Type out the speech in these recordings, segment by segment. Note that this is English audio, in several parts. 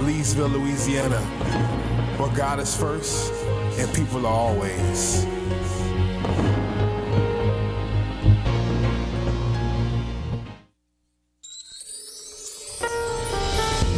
Leesville, Louisiana, where God is first and people are always.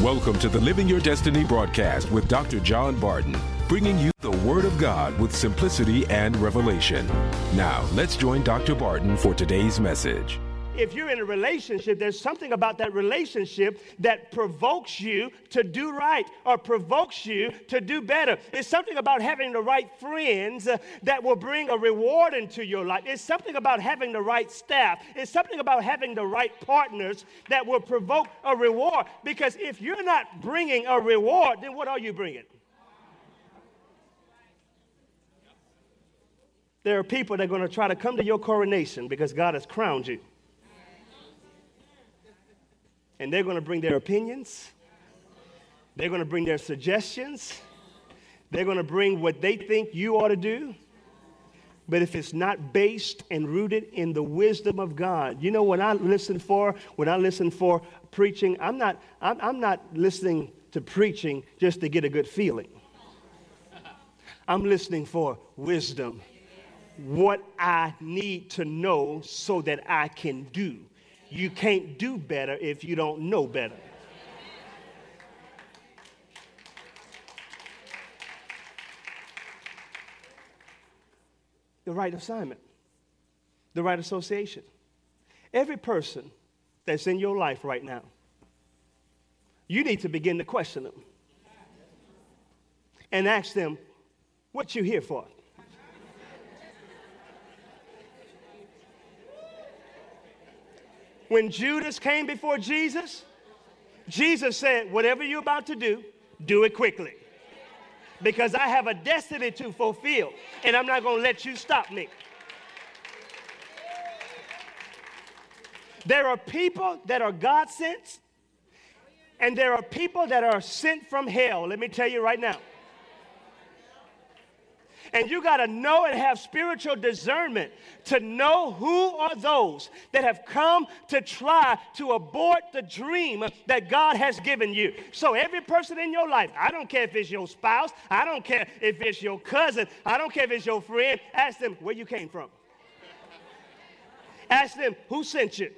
Welcome to the Living Your Destiny broadcast with Dr. John Barton, bringing you the Word of God with simplicity and revelation. Now, let's join Dr. Barton for today's message if you're in a relationship, there's something about that relationship that provokes you to do right or provokes you to do better. It's something about having the right friends uh, that will bring a reward into your life. It's something about having the right staff. It's something about having the right partners that will provoke a reward. Because if you're not bringing a reward, then what are you bringing? There are people that are going to try to come to your coronation because God has crowned you and they're going to bring their opinions, they're going to bring their suggestions, they're going to bring what they think you ought to do. But if it's not based and rooted in the wisdom of God, you know, when I listen for, when I listen for preaching, I'm not, I'm, I'm not listening to preaching just to get a good feeling. I'm listening for wisdom, what I need to know so that I can do. You can't do better if you don't know better. The right assignment, the right association. Every person that's in your life right now, you need to begin to question them and ask them what you here for. When Judas came before Jesus, Jesus said, Whatever you're about to do, do it quickly. Because I have a destiny to fulfill, and I'm not going to let you stop me. There are people that are God sent, and there are people that are sent from hell. Let me tell you right now. And you got to know and have spiritual discernment to know who are those that have come to try to abort the dream that God has given you. So, every person in your life, I don't care if it's your spouse, I don't care if it's your cousin, I don't care if it's your friend, ask them where you came from. Ask them who sent you.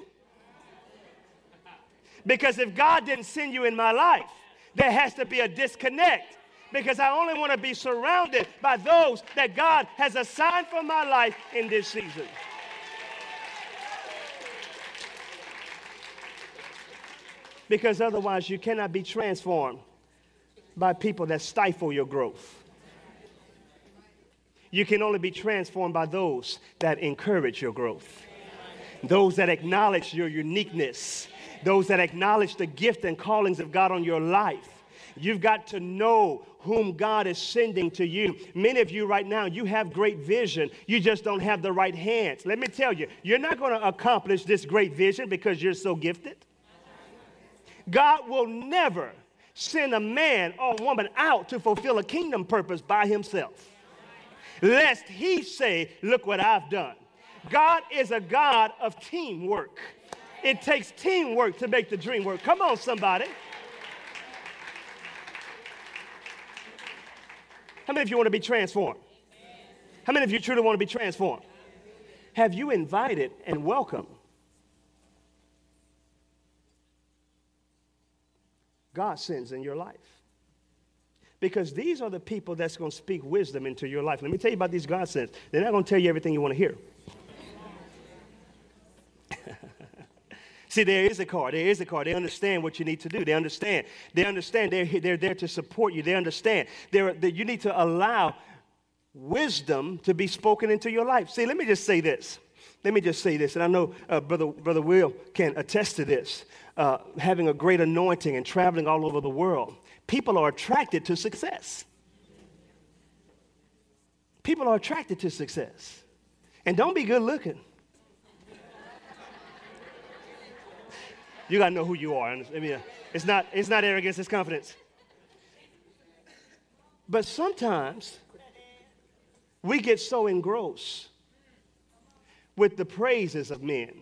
Because if God didn't send you in my life, there has to be a disconnect because I only want to be surrounded by those that God has assigned for my life in this season. Because otherwise, you cannot be transformed by people that stifle your growth. You can only be transformed by those that encourage your growth, those that acknowledge your uniqueness, those that acknowledge the gift and callings of God on your life. You've got to know whom God is sending to you. Many of you right now, you have great vision. You just don't have the right hands. Let me tell you, you're not going to accomplish this great vision because you're so gifted. God will never send a man or woman out to fulfill a kingdom purpose by himself, lest he say, Look what I've done. God is a God of teamwork. It takes teamwork to make the dream work. Come on, somebody. How many of you want to be transformed? How many of you truly want to be transformed? Have you invited and welcomed God sends in your life? Because these are the people that's going to speak wisdom into your life. Let me tell you about these God sends. They're not going to tell you everything you want to hear. See, the Issachar. There is a car. They understand what you need to do. They understand. They understand. They're, they're there to support you. They understand. They're, they, you need to allow wisdom to be spoken into your life. See, let me just say this. Let me just say this, and I know uh, Brother, Brother Will can attest to this. Uh, having a great anointing and traveling all over the world, people are attracted to success. People are attracted to success. And don't be good looking. You got to know who you are. I mean, it's not, it's not arrogance, it's confidence. But sometimes we get so engrossed with the praises of men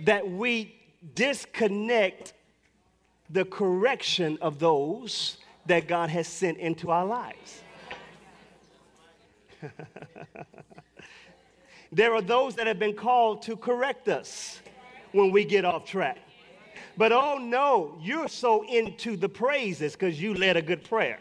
that we disconnect the correction of those that God has sent into our lives. there are those that have been called to correct us when we get off track. But oh no, you're so into the praises because you led a good prayer.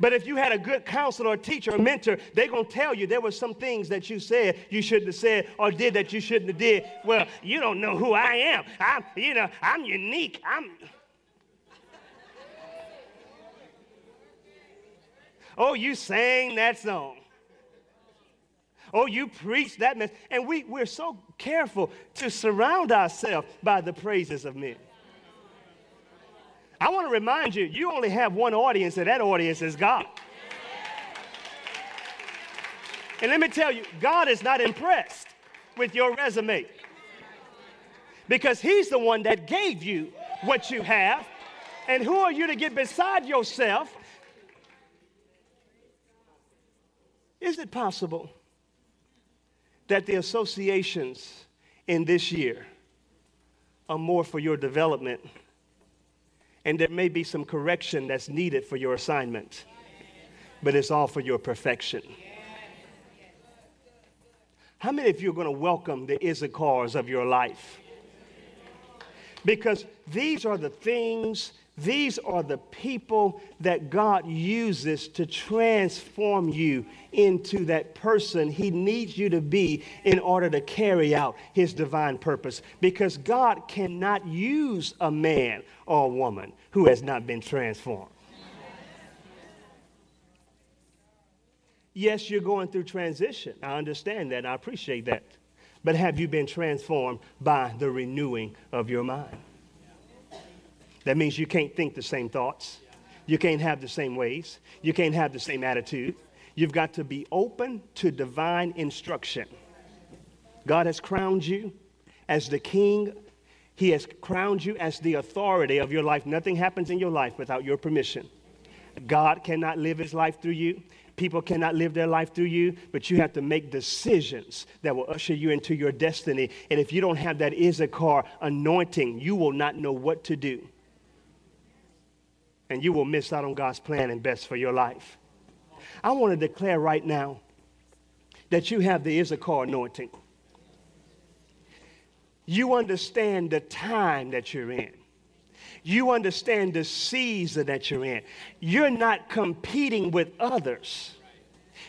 But if you had a good counselor or teacher or mentor, they're going to tell you there were some things that you said you shouldn't have said or did that you shouldn't have did. Well, you don't know who I am. I'm, you know, I'm unique. I'm. Oh, you sang that song. Oh, you preach that message. And we, we're so careful to surround ourselves by the praises of men. I want to remind you, you only have one audience, and that audience is God. And let me tell you, God is not impressed with your resume because He's the one that gave you what you have. And who are you to get beside yourself? Is it possible that the associations in this year are more for your development? and there may be some correction that's needed for your assignment, but it's all for your perfection. How many of you are going to welcome the Issachars of your life? Because these are the things these are the people that God uses to transform you into that person He needs you to be in order to carry out His divine purpose. Because God cannot use a man or a woman who has not been transformed. Yes, you're going through transition. I understand that. I appreciate that. But have you been transformed by the renewing of your mind? That means you can't think the same thoughts. You can't have the same ways. You can't have the same attitude. You've got to be open to divine instruction. God has crowned you as the king. He has crowned you as the authority of your life. Nothing happens in your life without your permission. God cannot live his life through you. People cannot live their life through you, but you have to make decisions that will usher you into your destiny. And if you don't have that Issachar anointing, you will not know what to do and you will miss out on God's plan and best for your life. I want to declare right now that you have the Issachar anointing. You understand the time that you're in. You understand the season that you're in. You're not competing with others.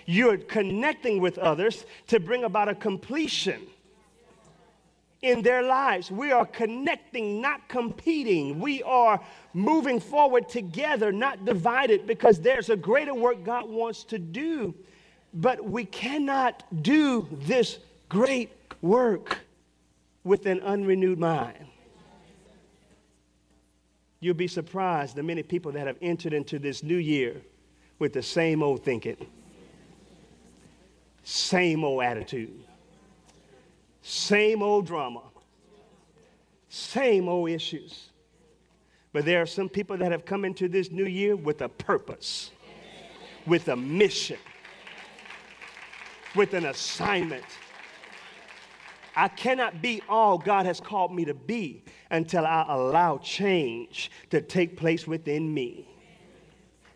You're connecting with others to bring about a completion in their lives. We are connecting, not competing. We are moving forward together, not divided, because there's a greater work God wants to do. But we cannot do this great work with an unrenewed mind. You'll be surprised the many people that have entered into this new year with the same old thinking, same old attitude same old drama, same old issues. But there are some people that have come into this new year with a purpose, with a mission, with an assignment. I cannot be all God has called me to be until I allow change to take place within me.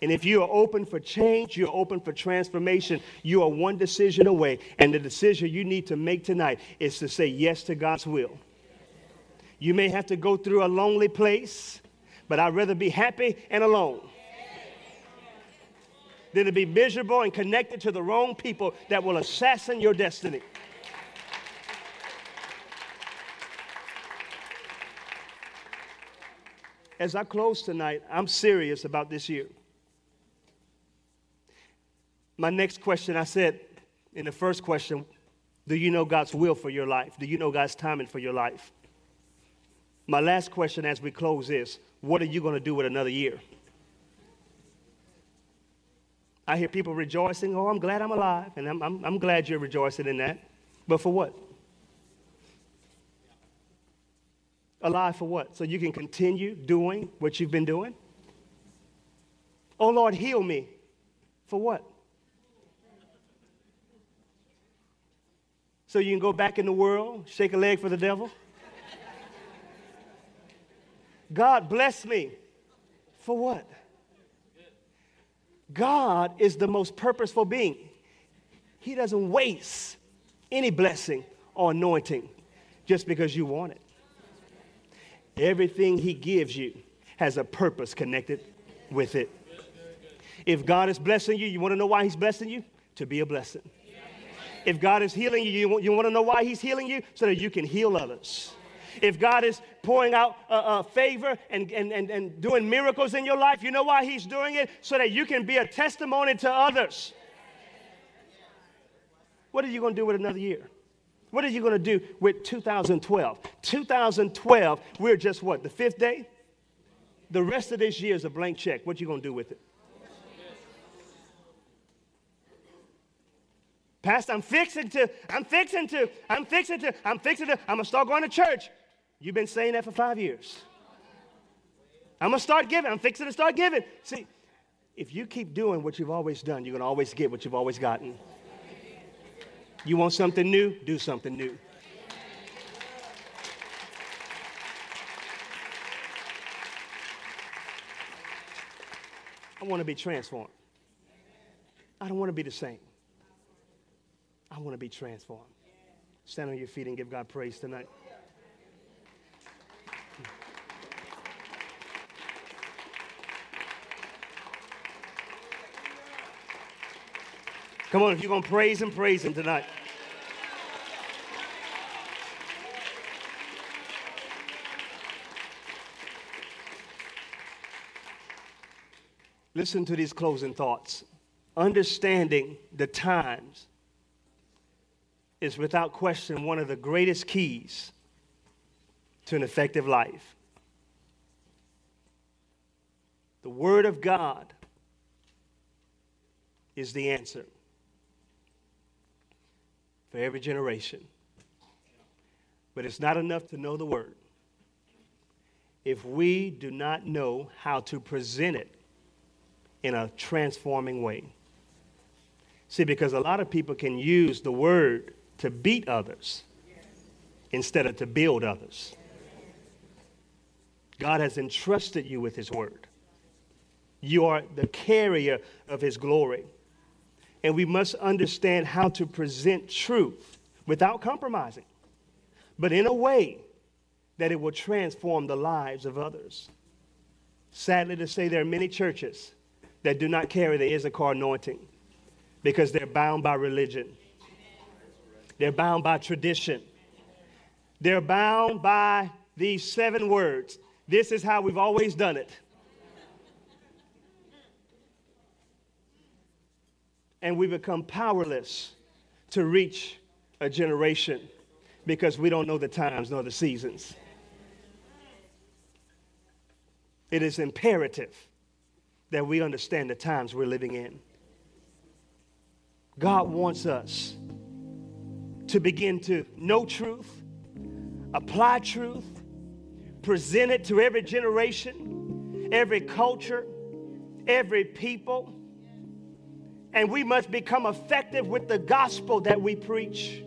And if you are open for change, you're open for transformation, you are one decision away. And the decision you need to make tonight is to say yes to God's will. You may have to go through a lonely place, but I'd rather be happy and alone than to be miserable and connected to the wrong people that will assassin your destiny. As I close tonight, I'm serious about this year. My next question I said in the first question Do you know God's will for your life? Do you know God's timing for your life? My last question as we close is What are you going to do with another year? I hear people rejoicing, oh, I'm glad I'm alive, and I'm, I'm, I'm glad you're rejoicing in that. But for what? Alive for what? So you can continue doing what you've been doing? Oh, Lord, heal me. For what? So you can go back in the world, shake a leg for the devil? God bless me. For what? God is the most purposeful being. He doesn't waste any blessing or anointing just because you want it. Everything He gives you has a purpose connected with it. If God is blessing you, you want to know why He's blessing you? To be a blessing. If God is healing you, you want, you want to know why He's healing you? So that you can heal others. If God is pouring out uh, uh, favor and, and, and, and doing miracles in your life, you know why He's doing it? So that you can be a testimony to others. What are you going to do with another year? What are you going to do with 2012? 2012, we're just what, the fifth day? The rest of this year is a blank check. What are you going to do with it? Pastor, I'm fixing to, I'm fixing to, I'm fixing to, I'm fixing to, I'm gonna start going to church. You've been saying that for five years. I'm gonna start giving, I'm fixing to start giving. See, if you keep doing what you've always done, you're gonna always get what you've always gotten. You want something new? Do something new. I want to be transformed. I don't want to be the same. I want to be transformed. Stand on your feet and give God praise tonight. Come on, if you're going to praise Him, praise Him tonight. Listen to these closing thoughts. Understanding the times is without question one of the greatest keys to an effective life. The Word of God is the answer for every generation. But it's not enough to know the Word if we do not know how to present it in a transforming way. See, because a lot of people can use the Word to beat others instead of to build others. God has entrusted you with His word. You are the carrier of His glory. And we must understand how to present truth without compromising, but in a way that it will transform the lives of others. Sadly to say, there are many churches that do not carry the Issachar anointing because they're bound by religion. They're bound by tradition. They're bound by these seven words. This is how we've always done it. And we become powerless to reach a generation because we don't know the times nor the seasons. It is imperative that we understand the times we're living in. God wants us to begin to know truth, apply truth, present it to every generation, every culture, every people. And we must become effective with the gospel that we preach.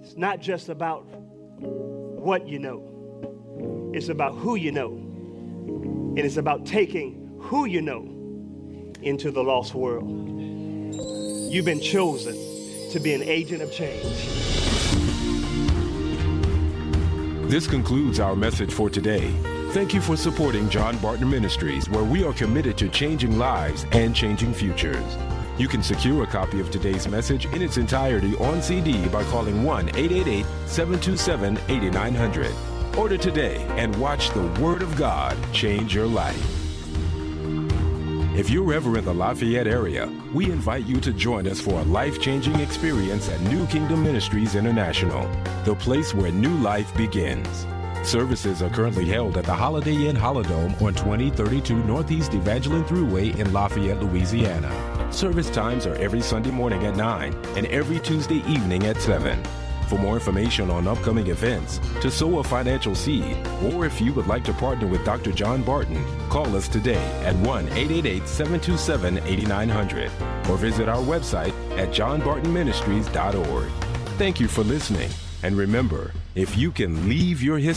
It's not just about what you know, it's about who you know. And it's about taking who you know into the lost world. You've been chosen to be an agent of change. This concludes our message for today. Thank you for supporting John Barton Ministries, where we are committed to changing lives and changing futures. You can secure a copy of today's message in its entirety on CD by calling 1 888 727 8900. Order today and watch the Word of God change your life. If you're ever in the Lafayette area, we invite you to join us for a life changing experience at New Kingdom Ministries International, the place where new life begins. Services are currently held at the Holiday Inn Holidome on 2032 Northeast Evangeline Thruway in Lafayette, Louisiana. Service times are every Sunday morning at 9 and every Tuesday evening at 7. For more information on upcoming events, to sow a financial seed, or if you would like to partner with Dr. John Barton, call us today at 1 888 727 8900 or visit our website at johnbartonministries.org. Thank you for listening, and remember, if you can leave your history,